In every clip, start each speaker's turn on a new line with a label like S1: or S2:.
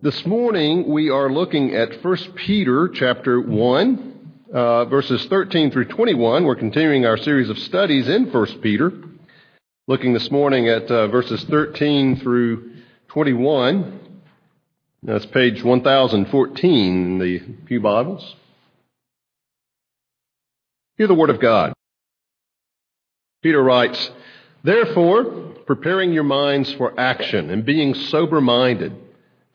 S1: This morning we are looking at 1 Peter chapter 1, uh, verses 13 through 21. We're continuing our series of studies in 1 Peter, looking this morning at uh, verses 13 through 21. That's page 1014 in the Pew Bibles. Hear the Word of God. Peter writes, Therefore, preparing your minds for action and being sober minded,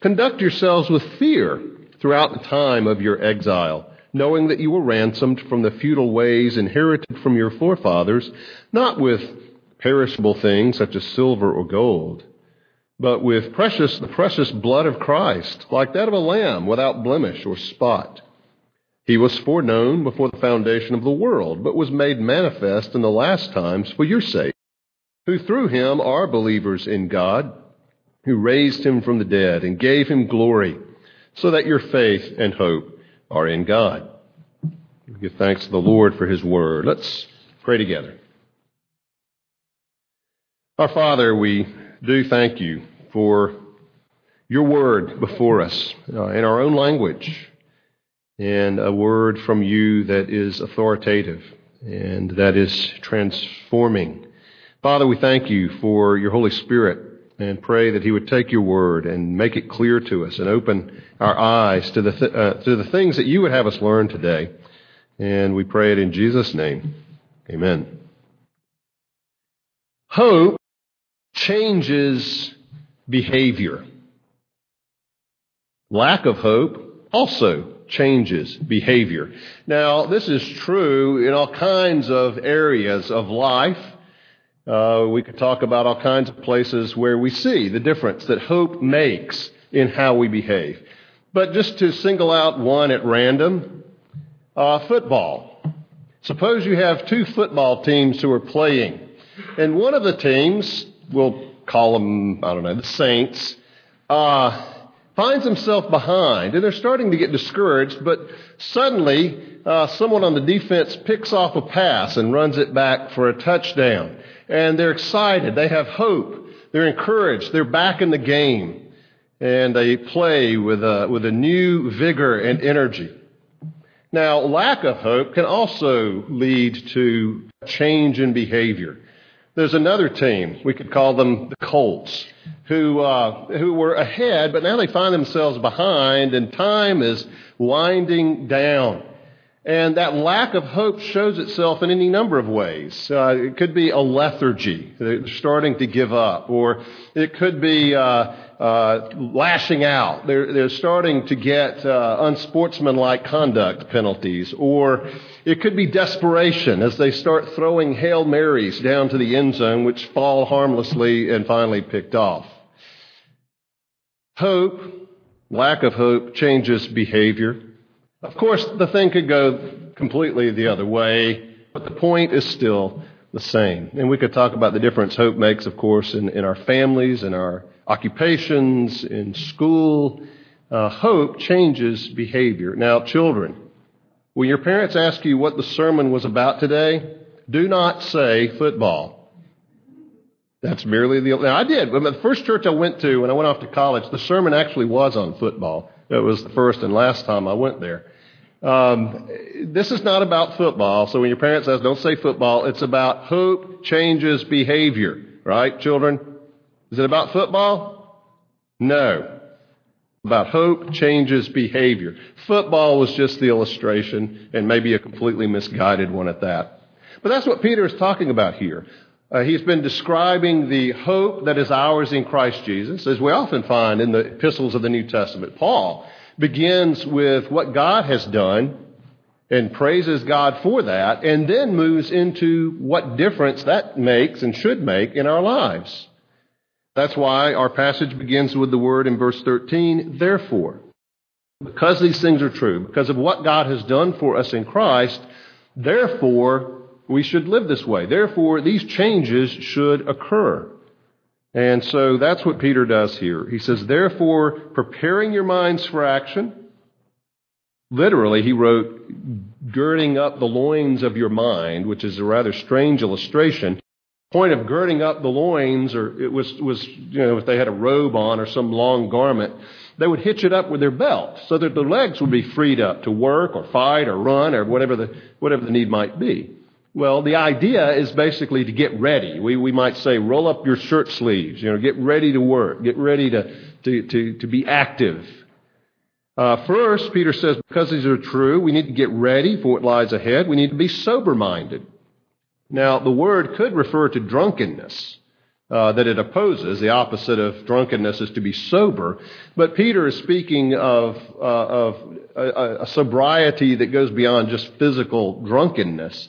S1: Conduct yourselves with fear throughout the time of your exile, knowing that you were ransomed from the futile ways inherited from your forefathers, not with perishable things such as silver or gold, but with precious, the precious blood of Christ, like that of a lamb without blemish or spot. He was foreknown before the foundation of the world, but was made manifest in the last times for your sake, who through him are believers in God who raised him from the dead and gave him glory, so that your faith and hope are in God. We give thanks to the Lord for his word. Let's pray together. Our Father, we do thank you for your word before us uh, in our own language and a word from you that is authoritative and that is transforming. Father, we thank you for your Holy Spirit and pray that He would take your word and make it clear to us and open our eyes to the, th- uh, to the things that you would have us learn today. And we pray it in Jesus' name. Amen. Hope changes behavior. Lack of hope also changes behavior. Now, this is true in all kinds of areas of life. Uh, we could talk about all kinds of places where we see the difference that hope makes in how we behave. But just to single out one at random, uh, football. Suppose you have two football teams who are playing, and one of the teams, we'll call them, I don't know, the Saints, uh, finds himself behind, and they're starting to get discouraged, but suddenly uh, someone on the defense picks off a pass and runs it back for a touchdown and they're excited. They have hope. They're encouraged. They're back in the game. And they play with a, with a new vigor and energy. Now, lack of hope can also lead to a change in behavior. There's another team, we could call them the Colts, who, uh, who were ahead, but now they find themselves behind, and time is winding down. And that lack of hope shows itself in any number of ways. Uh, it could be a lethargy, they're starting to give up, or it could be uh, uh, lashing out. They're, they're starting to get uh, unsportsmanlike conduct penalties, or it could be desperation as they start throwing Hail Marys down to the end zone, which fall harmlessly and finally picked off. Hope, lack of hope, changes behavior. Of course, the thing could go completely the other way, but the point is still the same. And we could talk about the difference hope makes, of course, in, in our families, in our occupations, in school. Uh, hope changes behavior. Now, children, when your parents ask you what the sermon was about today, do not say football. That's merely the. Now, I did. The first church I went to when I went off to college, the sermon actually was on football. It was the first and last time I went there. Um, this is not about football. So when your parent says, don't say football, it's about hope changes behavior, right, children? Is it about football? No. about hope changes behavior. Football was just the illustration, and maybe a completely misguided one at that. But that's what Peter is talking about here. Uh, he's been describing the hope that is ours in Christ Jesus, as we often find in the epistles of the New Testament. Paul begins with what God has done and praises God for that, and then moves into what difference that makes and should make in our lives. That's why our passage begins with the word in verse 13, therefore. Because these things are true, because of what God has done for us in Christ, therefore we should live this way. Therefore, these changes should occur. And so that's what Peter does here. He says, therefore, preparing your minds for action. Literally, he wrote, girding up the loins of your mind, which is a rather strange illustration point of girding up the loins, or it was, was, you know, if they had a robe on or some long garment, they would hitch it up with their belt so that their legs would be freed up to work or fight or run or whatever the, whatever the need might be. Well, the idea is basically to get ready. We, we might say, roll up your shirt sleeves, you know, get ready to work, get ready to, to, to, to be active. Uh, first, Peter says, because these are true, we need to get ready for what lies ahead. We need to be sober minded. Now, the word could refer to drunkenness. Uh, that it opposes. The opposite of drunkenness is to be sober. But Peter is speaking of, uh, of a, a, sobriety that goes beyond just physical drunkenness.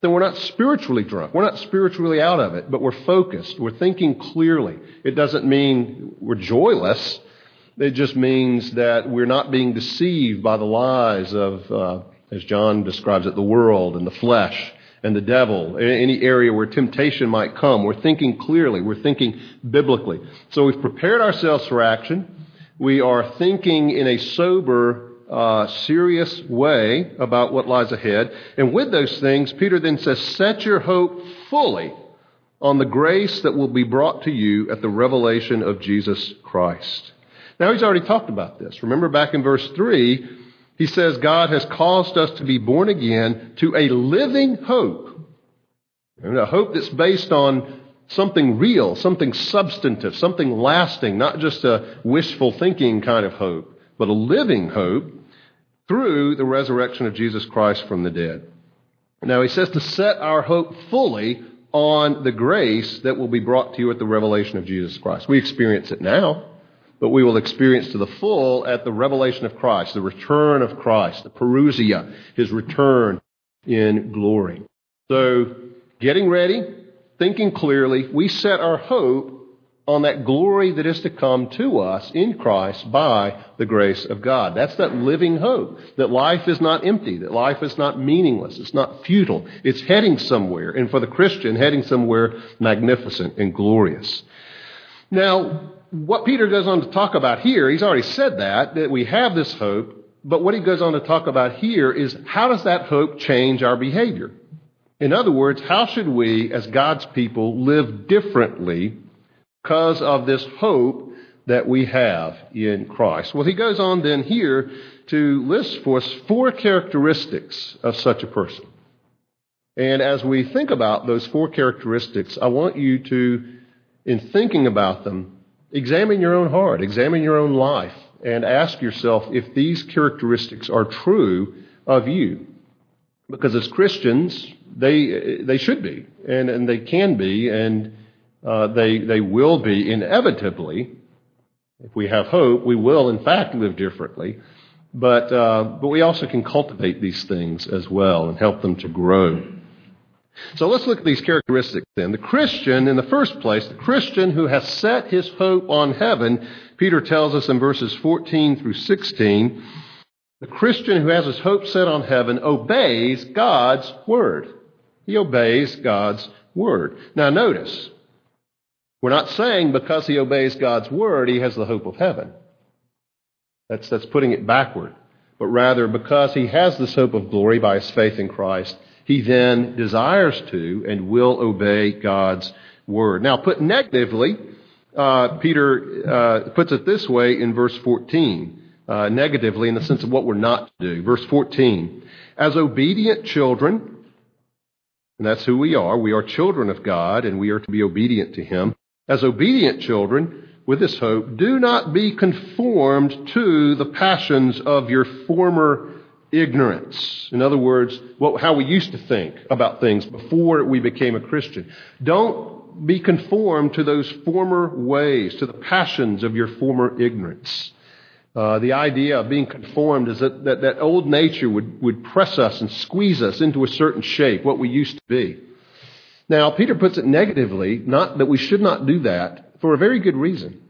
S1: Then we're not spiritually drunk. We're not spiritually out of it, but we're focused. We're thinking clearly. It doesn't mean we're joyless. It just means that we're not being deceived by the lies of, uh, as John describes it, the world and the flesh and the devil, any area where temptation might come. We're thinking clearly. We're thinking biblically. So we've prepared ourselves for action. We are thinking in a sober, uh, serious way about what lies ahead. And with those things, Peter then says, set your hope fully on the grace that will be brought to you at the revelation of Jesus Christ. Now, he's already talked about this. Remember back in verse 3, he says God has caused us to be born again to a living hope. And a hope that's based on something real, something substantive, something lasting, not just a wishful thinking kind of hope, but a living hope through the resurrection of Jesus Christ from the dead. Now he says to set our hope fully on the grace that will be brought to you at the revelation of Jesus Christ. We experience it now but we will experience to the full at the revelation of Christ, the return of Christ, the parousia, his return in glory. So, getting ready, thinking clearly, we set our hope on that glory that is to come to us in Christ by the grace of God. That's that living hope that life is not empty, that life is not meaningless, it's not futile. It's heading somewhere, and for the Christian, heading somewhere magnificent and glorious. Now, what Peter goes on to talk about here, he's already said that, that we have this hope, but what he goes on to talk about here is how does that hope change our behavior? In other words, how should we, as God's people, live differently because of this hope that we have in Christ? Well, he goes on then here to list for us four characteristics of such a person. And as we think about those four characteristics, I want you to, in thinking about them, Examine your own heart, examine your own life, and ask yourself if these characteristics are true of you. Because as Christians, they, they should be, and, and they can be, and they, they will be inevitably. If we have hope, we will, in fact, live differently. But, uh, but we also can cultivate these things as well and help them to grow. So let's look at these characteristics then. The Christian, in the first place, the Christian who has set his hope on heaven, Peter tells us in verses 14 through 16, the Christian who has his hope set on heaven obeys God's word. He obeys God's word. Now notice, we're not saying because he obeys God's word, he has the hope of heaven. That's, that's putting it backward. But rather, because he has this hope of glory by his faith in Christ, he then desires to and will obey God's word. Now, put negatively, uh, Peter uh, puts it this way in verse 14, uh, negatively in the sense of what we're not to do. Verse 14, as obedient children, and that's who we are, we are children of God and we are to be obedient to Him. As obedient children, with this hope, do not be conformed to the passions of your former ignorance. In other words, what, how we used to think about things before we became a Christian. Don't be conformed to those former ways, to the passions of your former ignorance. Uh, the idea of being conformed is that, that that old nature would, would press us and squeeze us into a certain shape, what we used to be. Now, Peter puts it negatively, not that we should not do that, for a very good reason.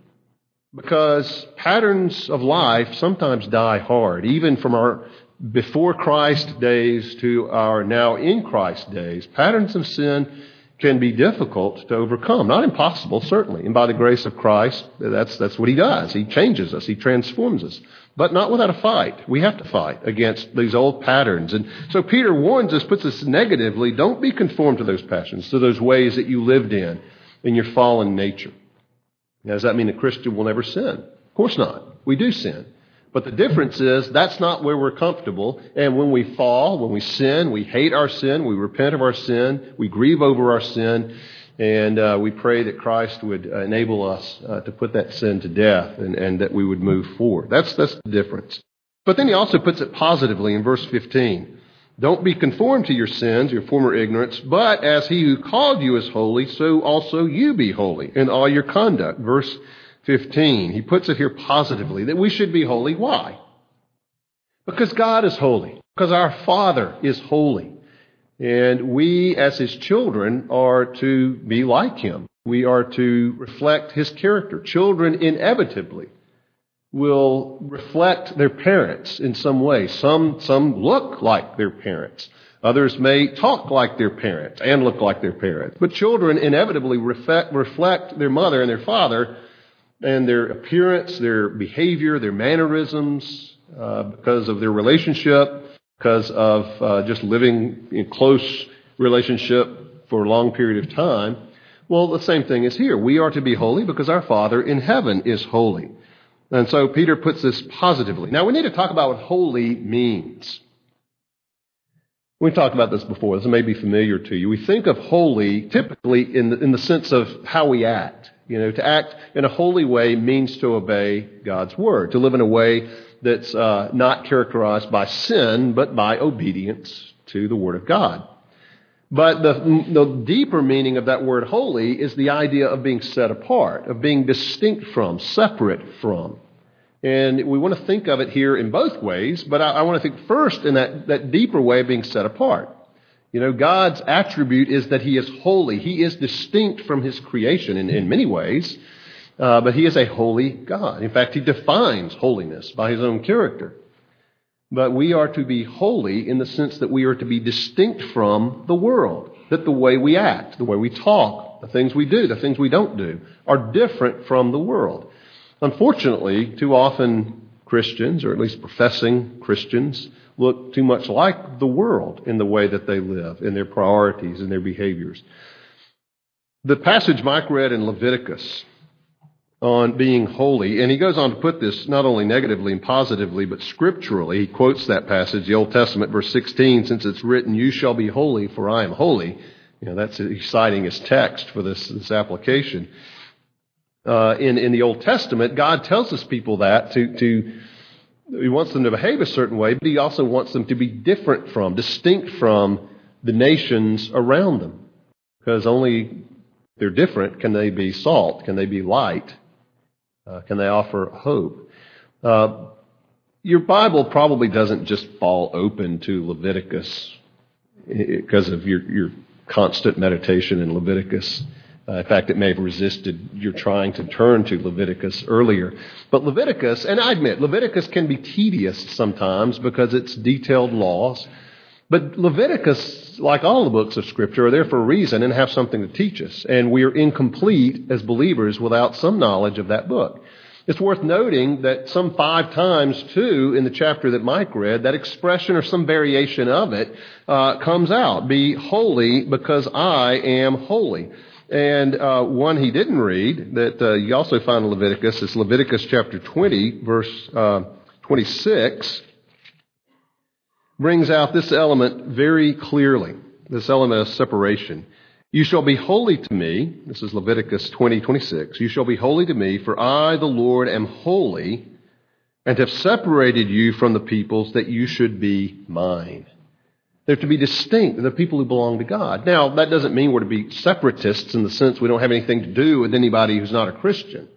S1: Because patterns of life sometimes die hard, even from our before Christ days to our now in Christ days. Patterns of sin can be difficult to overcome. Not impossible, certainly. And by the grace of Christ, that's, that's what He does. He changes us, He transforms us. But not without a fight. We have to fight against these old patterns. And so Peter warns us, puts us negatively don't be conformed to those passions, to those ways that you lived in, in your fallen nature. Now, does that mean a Christian will never sin? Of course not. We do sin. But the difference is that's not where we're comfortable. And when we fall, when we sin, we hate our sin, we repent of our sin, we grieve over our sin, and uh, we pray that Christ would enable us uh, to put that sin to death and, and that we would move forward. That's, that's the difference. But then he also puts it positively in verse 15. Don't be conformed to your sins, your former ignorance, but as he who called you is holy, so also you be holy in all your conduct. Verse 15. He puts it here positively that we should be holy. Why? Because God is holy. Because our Father is holy. And we, as His children, are to be like Him. We are to reflect His character. Children inevitably will reflect their parents in some way. Some, some look like their parents. Others may talk like their parents and look like their parents. But children inevitably reflect, reflect their mother and their father and their appearance, their behavior, their mannerisms, uh, because of their relationship, because of uh, just living in close relationship for a long period of time. Well, the same thing is here. We are to be holy because our Father in heaven is holy. And so Peter puts this positively. Now we need to talk about what holy means. We've talked about this before. This may be familiar to you. We think of holy typically in the, in the sense of how we act. You know, to act in a holy way means to obey God's word, to live in a way that's uh, not characterized by sin, but by obedience to the word of God. But the, the deeper meaning of that word holy is the idea of being set apart, of being distinct from, separate from. And we want to think of it here in both ways, but I, I want to think first in that, that deeper way of being set apart. You know, God's attribute is that He is holy. He is distinct from His creation in, in many ways, uh, but He is a holy God. In fact, He defines holiness by His own character. But we are to be holy in the sense that we are to be distinct from the world, that the way we act, the way we talk, the things we do, the things we don't do, are different from the world. Unfortunately, too often Christians, or at least professing Christians, look too much like the world in the way that they live, in their priorities in their behaviors. The passage Mike read in Leviticus on being holy, and he goes on to put this not only negatively and positively, but scripturally. He quotes that passage, the Old Testament, verse 16, since it's written, You shall be holy, for I am holy. You know, that's citing his text for this, this application. Uh, in, in the Old Testament, God tells his people that to, to he wants them to behave a certain way, but he also wants them to be different from, distinct from the nations around them. Because only they're different can they be salt, can they be light, uh, can they offer hope. Uh, your Bible probably doesn't just fall open to Leviticus because of your, your constant meditation in Leviticus. Uh, in fact, it may have resisted your trying to turn to Leviticus earlier. But Leviticus, and I admit, Leviticus can be tedious sometimes because it's detailed laws. But Leviticus, like all the books of Scripture, are there for a reason and have something to teach us. And we are incomplete as believers without some knowledge of that book. It's worth noting that some five times, too, in the chapter that Mike read, that expression or some variation of it uh, comes out. Be holy because I am holy. And uh, one he didn't read that uh, you also find in Leviticus is Leviticus chapter 20, verse uh, 26, brings out this element very clearly, this element of separation. You shall be holy to me. This is Leviticus 20, 26. You shall be holy to me, for I, the Lord, am holy and have separated you from the peoples that you should be mine. They're to be distinct. The people who belong to God. Now, that doesn't mean we're to be separatists in the sense we don't have anything to do with anybody who's not a Christian.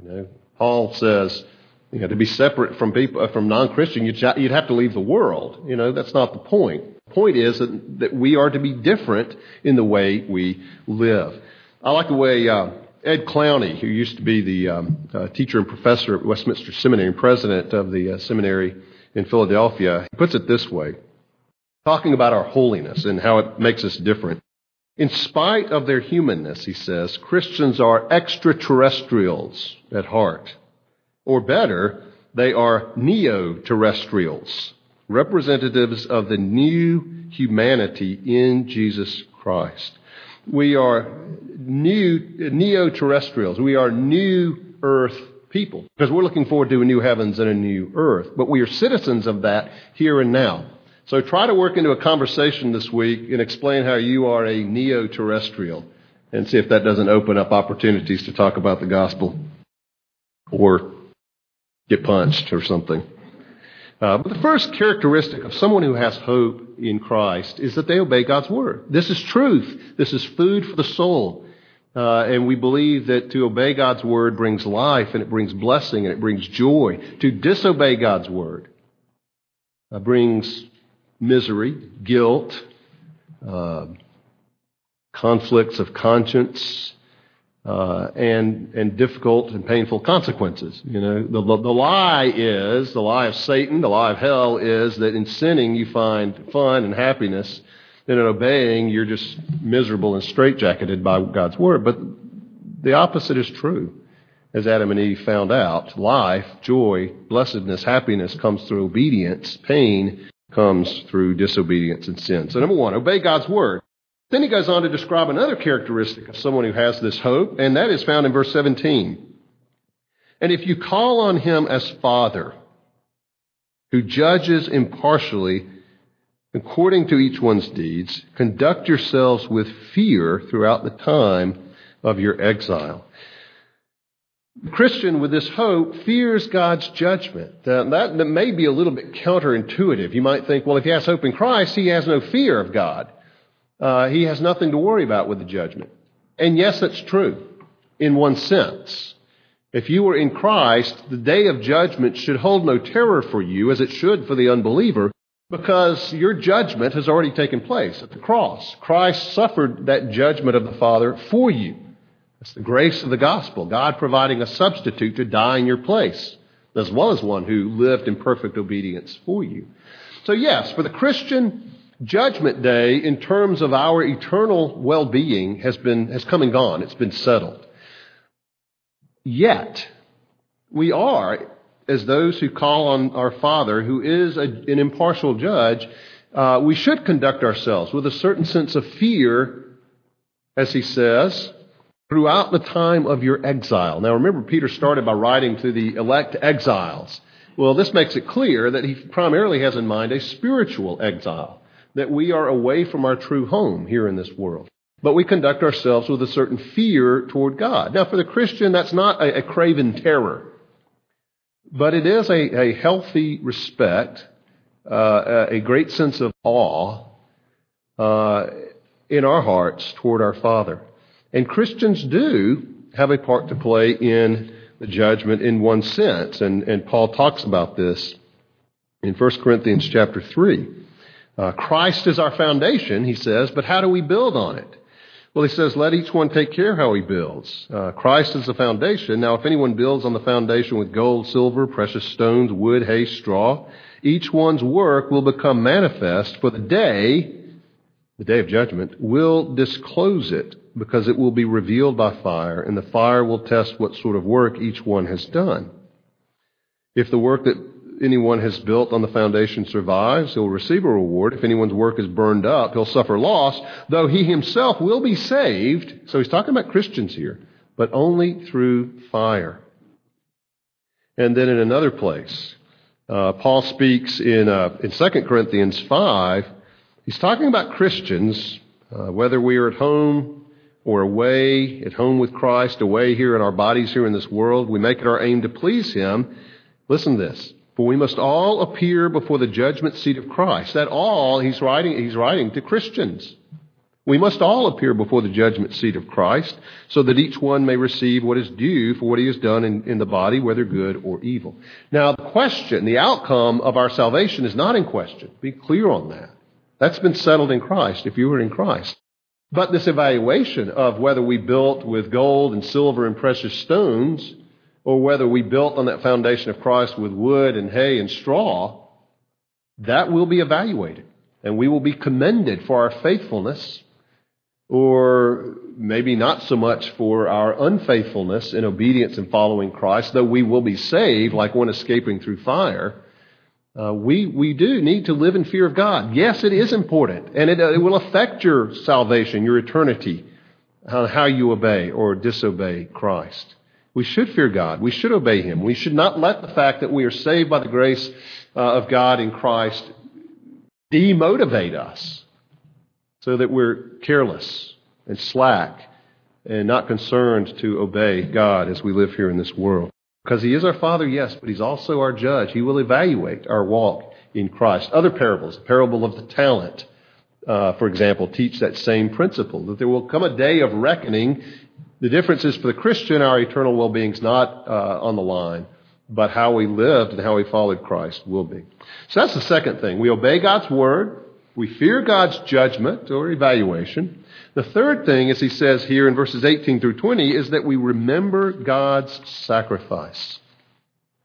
S1: You know, Paul says, you know, to be separate from people, uh, from non-Christian, you'd, you'd have to leave the world. You know, that's not the point. The point is that, that we are to be different in the way we live. I like the way uh, Ed Clowney, who used to be the um, uh, teacher and professor at Westminster Seminary and president of the uh, seminary in Philadelphia, he puts it this way, talking about our holiness and how it makes us different. In spite of their humanness, he says, Christians are extraterrestrials at heart. Or better, they are neo terrestrials, representatives of the new humanity in Jesus Christ. We are new, neo terrestrials. We are new earth people because we're looking forward to a new heavens and a new earth. But we are citizens of that here and now. So try to work into a conversation this week and explain how you are a neo terrestrial and see if that doesn't open up opportunities to talk about the gospel or get punched or something. Uh, but the first characteristic of someone who has hope in Christ is that they obey God's word. This is truth. This is food for the soul. Uh, and we believe that to obey God's word brings life and it brings blessing and it brings joy. To disobey God's word uh, brings misery, guilt, uh, conflicts of conscience, uh, and and difficult and painful consequences. You know, the, the, lie is the lie of Satan, the lie of hell is that in sinning you find fun and happiness, and in obeying you're just miserable and straitjacketed by God's word. But the opposite is true. As Adam and Eve found out, life, joy, blessedness, happiness comes through obedience. Pain comes through disobedience and sin. So number one, obey God's word. Then he goes on to describe another characteristic of someone who has this hope, and that is found in verse 17. And if you call on him as Father, who judges impartially according to each one's deeds, conduct yourselves with fear throughout the time of your exile. The Christian with this hope fears God's judgment. That, that may be a little bit counterintuitive. You might think, well, if he has hope in Christ, he has no fear of God uh, he has nothing to worry about with the judgment. And yes, that's true in one sense. If you were in Christ, the day of judgment should hold no terror for you as it should for the unbeliever because your judgment has already taken place at the cross. Christ suffered that judgment of the Father for you. That's the grace of the gospel, God providing a substitute to die in your place, as well as one who lived in perfect obedience for you. So yes, for the Christian, Judgment Day, in terms of our eternal well being, has, been, has come and gone. It's been settled. Yet, we are, as those who call on our Father, who is a, an impartial judge, uh, we should conduct ourselves with a certain sense of fear, as he says, throughout the time of your exile. Now, remember, Peter started by writing to the elect exiles. Well, this makes it clear that he primarily has in mind a spiritual exile that we are away from our true home here in this world. But we conduct ourselves with a certain fear toward God. Now, for the Christian, that's not a, a craven terror, but it is a, a healthy respect, uh, a great sense of awe uh, in our hearts toward our Father. And Christians do have a part to play in the judgment in one sense, and, and Paul talks about this in 1 Corinthians chapter 3. Uh, Christ is our foundation, he says, but how do we build on it? Well, he says, let each one take care how he builds. Uh, Christ is the foundation. Now, if anyone builds on the foundation with gold, silver, precious stones, wood, hay, straw, each one's work will become manifest, for the day, the day of judgment, will disclose it, because it will be revealed by fire, and the fire will test what sort of work each one has done. If the work that anyone has built on the foundation survives, he'll receive a reward. If anyone's work is burned up, he'll suffer loss, though he himself will be saved. So he's talking about Christians here, but only through fire. And then in another place, uh, Paul speaks in, uh, in 2 Corinthians 5. He's talking about Christians Uh, whether we are at home or away, at home with Christ, away here in our bodies here in this world, we make it our aim to please Him. Listen to this. For we must all appear before the judgment seat of Christ. That all, he's writing, he's writing to Christians. We must all appear before the judgment seat of Christ so that each one may receive what is due for what he has done in, in, the body, whether good or evil. Now, the question, the outcome of our salvation is not in question. Be clear on that. That's been settled in Christ if you were in Christ. But this evaluation of whether we built with gold and silver and precious stones or whether we built on that foundation of Christ with wood and hay and straw, that will be evaluated. And we will be commended for our faithfulness, or maybe not so much for our unfaithfulness in obedience and following Christ, though we will be saved like one escaping through fire. Uh, we, we do need to live in fear of God. Yes, it is important, and it, it will affect your salvation, your eternity, uh, how you obey or disobey Christ. We should fear God. We should obey Him. We should not let the fact that we are saved by the grace uh, of God in Christ demotivate us so that we're careless and slack and not concerned to obey God as we live here in this world. Because He is our Father, yes, but He's also our judge. He will evaluate our walk in Christ. Other parables, the parable of the talent, uh, for example, teach that same principle that there will come a day of reckoning the difference is for the Christian, our eternal well being is not uh, on the line, but how we lived and how we followed Christ will be. So that's the second thing. We obey God's word, we fear God's judgment or evaluation. The third thing, as he says here in verses 18 through 20, is that we remember God's sacrifice.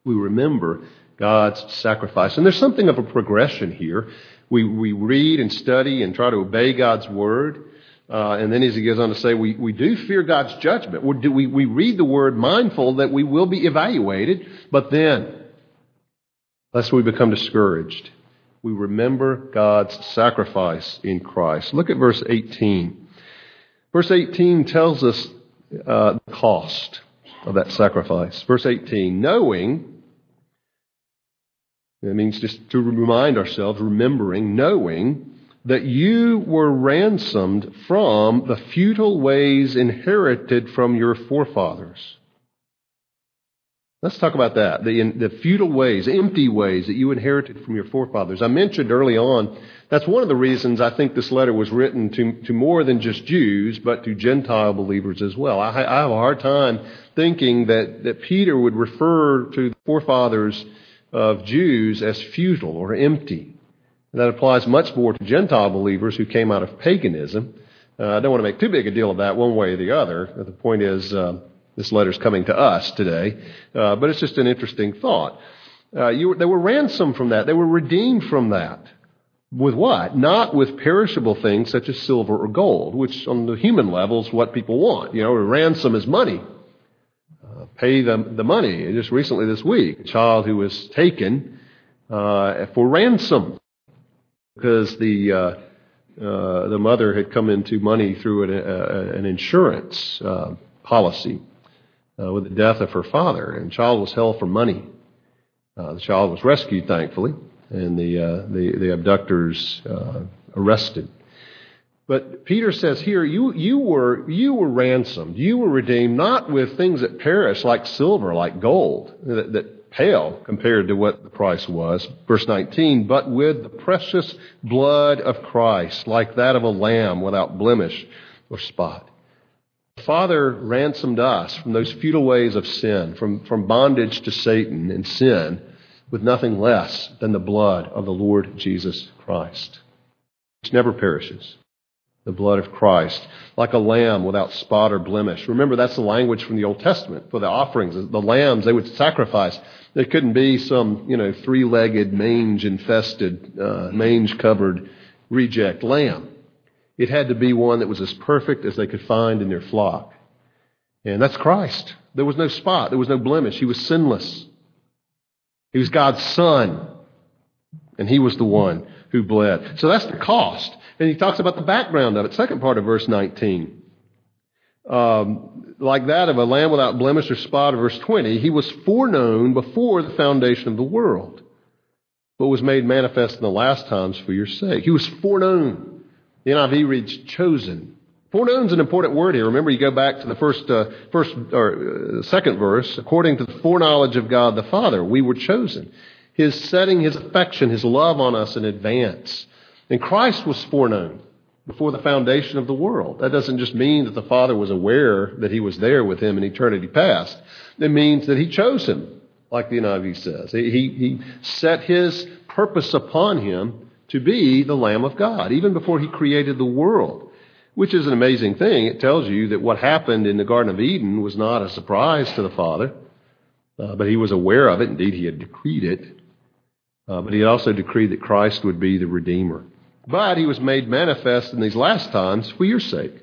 S1: We remember God's sacrifice. And there's something of a progression here. We, we read and study and try to obey God's word. Uh, and then as he goes on to say, we, we do fear God's judgment. We, we, we read the word mindful that we will be evaluated, but then, lest we become discouraged, we remember God's sacrifice in Christ. Look at verse 18. Verse 18 tells us uh, the cost of that sacrifice. Verse 18, knowing, it means just to remind ourselves, remembering, knowing that you were ransomed from the futile ways inherited from your forefathers. Let's talk about that. The, the futile ways, empty ways that you inherited from your forefathers. I mentioned early on, that's one of the reasons I think this letter was written to, to more than just Jews, but to Gentile believers as well. I, I have a hard time thinking that, that Peter would refer to the forefathers of Jews as futile or empty. And that applies much more to Gentile believers who came out of paganism. Uh, I don't want to make too big a deal of that one way or the other. The point is, uh, this letter's coming to us today, uh, but it's just an interesting thought. Uh, you, they were ransomed from that. They were redeemed from that. With what? Not with perishable things such as silver or gold, which on the human level is what people want. You know, a ransom is money. Uh, pay them the money. Just recently this week, a child who was taken uh, for ransom because the uh, uh, the mother had come into money through an, uh, an insurance uh, policy uh, with the death of her father, and the child was held for money. Uh, the child was rescued, thankfully, and the the, the, abductors arrested. But Peter says here, you, you, were, you were ransomed. You were redeemed not with things that perish like silver, like gold, that, that pale compared to what the price was. Verse 19, but with the precious blood of Christ, like that of a lamb without blemish or spot. The Father ransomed us from those futile ways of sin, from, from bondage to Satan and sin, with nothing less than the blood of the Lord Jesus Christ, which never perishes the blood of Christ, like a lamb without spot or blemish. Remember, that's the language from the Old Testament for the offerings. The lambs they would sacrifice. They couldn't be some, you know, three-legged, mange-infested, uh, mange-covered reject lamb. It had to be one that was as perfect as they could find in their flock. And that's Christ. There was no spot. There was no blemish. He was sinless. He was God's son. And he was the one who bled. So that's the cost. And he talks about the background of it. Second part of verse 19. Um, like that of a lamb without blemish or spot of verse 20, he was foreknown before the foundation of the world, but was made manifest in the last times for your sake. He was foreknown. The NIV reads chosen. Foreknown is an important word here. Remember, you go back to the first, uh, first or uh, second verse. According to the foreknowledge of God the Father, we were chosen. His setting His affection, His love on us in advance. And Christ was foreknown before the foundation of the world. That doesn't just mean that the Father was aware that He was there with Him in eternity past. It means that He chose Him, like the NIV says. He, he set His purpose upon Him to be the Lamb of God, even before He created the world which is an amazing thing. It tells you that what happened in the Garden of Eden was not a surprise to the Father, uh, but he was aware of it. Indeed, he had decreed it. Uh, but he also decreed that Christ would be the Redeemer. But he was made manifest in these last times for your sake.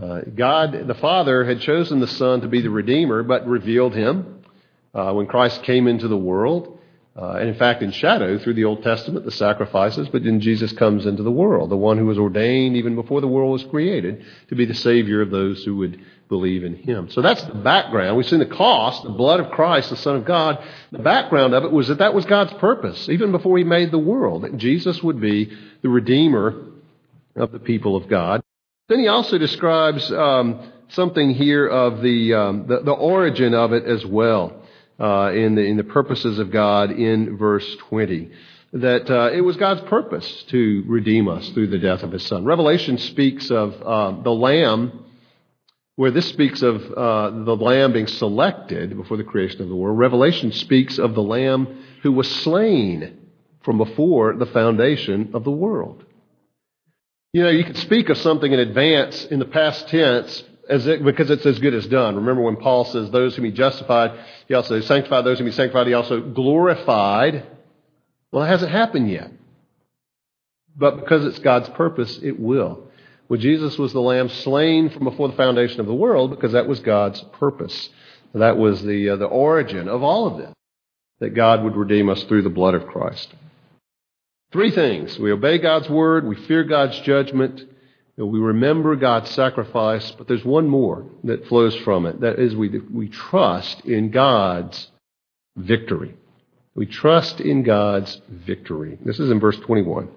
S1: Uh, God, the Father, had chosen the Son to be the Redeemer, but revealed him uh, when Christ came into the world. Uh, and in fact, in shadow through the Old Testament, the sacrifices, but then Jesus comes into the world, the one who was ordained even before the world was created to be the Savior of those who would believe in Him. So that's the background. We've seen the cost, the blood of Christ, the Son of God. The background of it was that that was God's purpose, even before He made the world, that Jesus would be the Redeemer of the people of God. Then He also describes um, something here of the, um, the, the origin of it as well uh, in, the, in the purposes of God in verse 20. That uh, it was God's purpose to redeem us through the death of His Son. Revelation speaks of uh, the Lamb, where this speaks of uh, the Lamb being selected before the creation of the world. Revelation speaks of the Lamb who was slain from before the foundation of the world. You know, you can speak of something in advance in the past tense as it, because it's as good as done. Remember when Paul says those whom he justified, he also sanctified those whom he sanctified, he also glorified. Well, it hasn't happened yet. But because it's God's purpose, it will. Well, Jesus was the lamb slain from before the foundation of the world because that was God's purpose. That was the, uh, the origin of all of this, that God would redeem us through the blood of Christ. Three things. We obey God's word, we fear God's judgment, we remember God's sacrifice, but there's one more that flows from it. That is, we, we trust in God's victory. We trust in God's victory. This is in verse 21.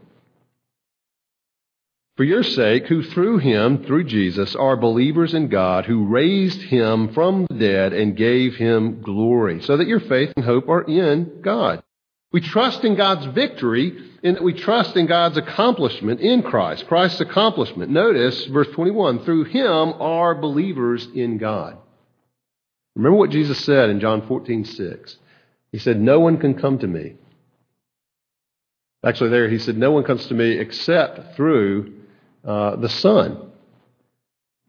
S1: For your sake, who through him, through Jesus, are believers in God, who raised him from the dead and gave him glory, so that your faith and hope are in God. We trust in God's victory that we trust in God's accomplishment in Christ, Christ's accomplishment. Notice verse 21 through him are believers in God. Remember what Jesus said in John 14, 6. He said, No one can come to me. Actually, there he said, No one comes to me except through the Son.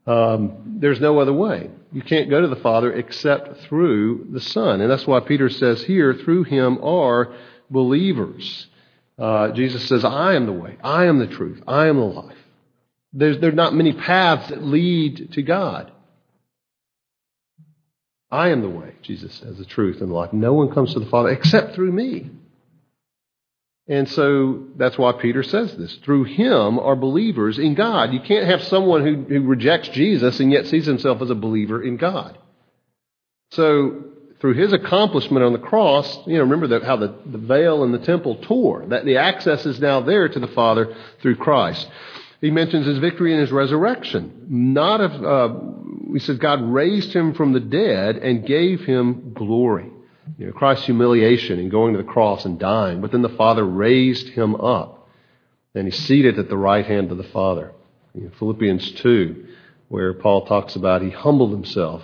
S1: Um, there's no other way. You can't go to the Father except through the Son. And that's why Peter says here, through him are believers. Uh, Jesus says, I am the way, I am the truth, I am the life. There's, there are not many paths that lead to God. I am the way, Jesus says, the truth and the life. No one comes to the Father except through me. And so that's why Peter says this. Through him are believers in God. You can't have someone who, who rejects Jesus and yet sees himself as a believer in God. So through his accomplishment on the cross, you know, remember that how the, the veil in the temple tore, that the access is now there to the Father through Christ. He mentions his victory and his resurrection. Not of, uh, he says God raised him from the dead and gave him glory. You know, Christ's humiliation and going to the cross and dying, but then the Father raised him up. And he's seated at the right hand of the Father. Philippians 2, where Paul talks about he humbled himself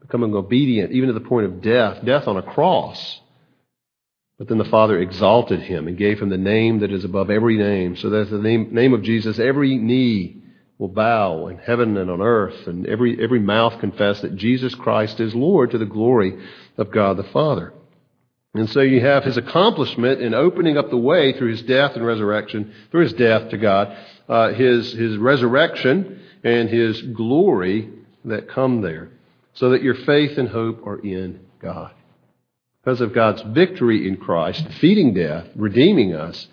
S1: becoming obedient even to the point of death, death on a cross. But then the Father exalted him and gave him the name that is above every name, so that the name, name of Jesus, every knee will bow in heaven and on earth, and every, every mouth confess that Jesus Christ is Lord to the glory of God the Father. And so you have his accomplishment in opening up the way through his death and resurrection, through his death to God, uh, his, his resurrection and his glory that come there so that your faith and hope are in God. Because of God's victory in Christ, defeating death, redeeming us,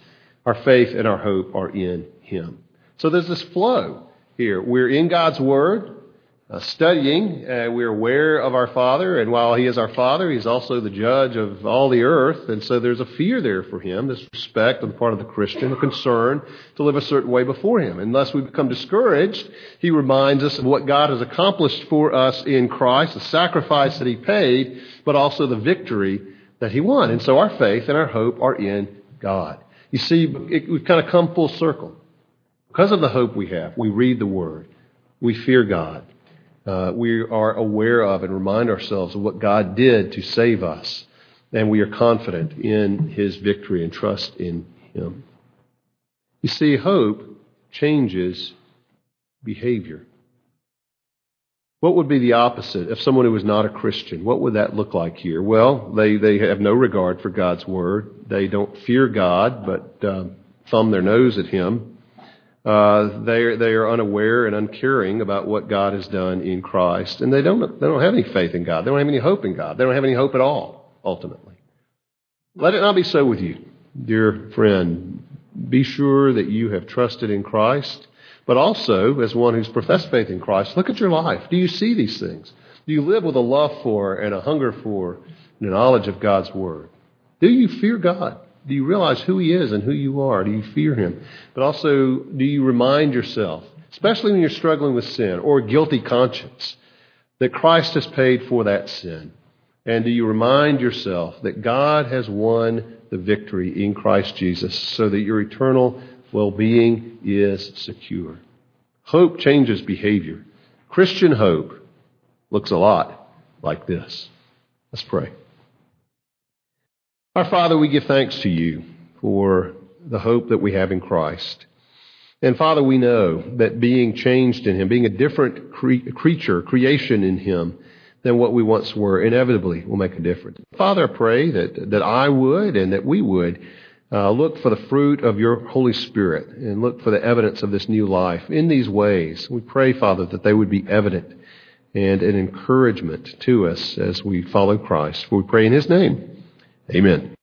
S1: our faith and our hope are in Him. So there's this flow here. We're in God's Word. uh, studying, uh, we're aware of our Father, and while He is our Father, He's also the judge of all the earth, and so there's a fear there for Him, this respect on the part of the Christian, a concern to live a certain way before Him. Unless we become discouraged, He reminds us of what God has accomplished for us in Christ, the sacrifice that He paid, but also the victory that He won. And so our faith and our hope are in God. You see, it, we've kind of come full circle. Because of the hope we have, we read the Word, we fear God uh, we are aware of and remind ourselves of what God did to save us. And we are confident in his victory and trust in him. You see, hope changes behavior. What would be the opposite of someone who is not a Christian? What would that look like here? Well, they, they have no regard for God's word. They don't fear God, but uh, thumb their nose at him. Uh, they they are unaware and uncaring about what God has done in Christ, and they don't they don't have any faith in God. They don't have any hope in God. They don't have any hope at all. Ultimately, let it not be so with you, dear friend. Be sure that you have trusted in Christ, but also as one who's professed faith in Christ. Look at your life. Do you see these things? Do you live with a love for and a hunger for and a knowledge of God's word? Do you fear God? Do you realize who He is and who you are? Do you fear Him? But also, do you remind yourself, especially when you're struggling with sin or a guilty conscience, that Christ has paid for that sin? And do you remind yourself that God has won the victory in Christ Jesus so that your eternal well being is secure? Hope changes behavior. Christian hope looks a lot like this. Let's pray. Our Father, we give thanks to you for the hope that we have in Christ. And Father, we know that being changed in Him, being a different cre- creature, creation in Him than what we once were, inevitably will make a difference. Father, I pray that, that I would and that we would uh, look for the fruit of your Holy Spirit and look for the evidence of this new life in these ways. We pray, Father, that they would be evident and an encouragement to us as we follow Christ. We pray in His name. Amen.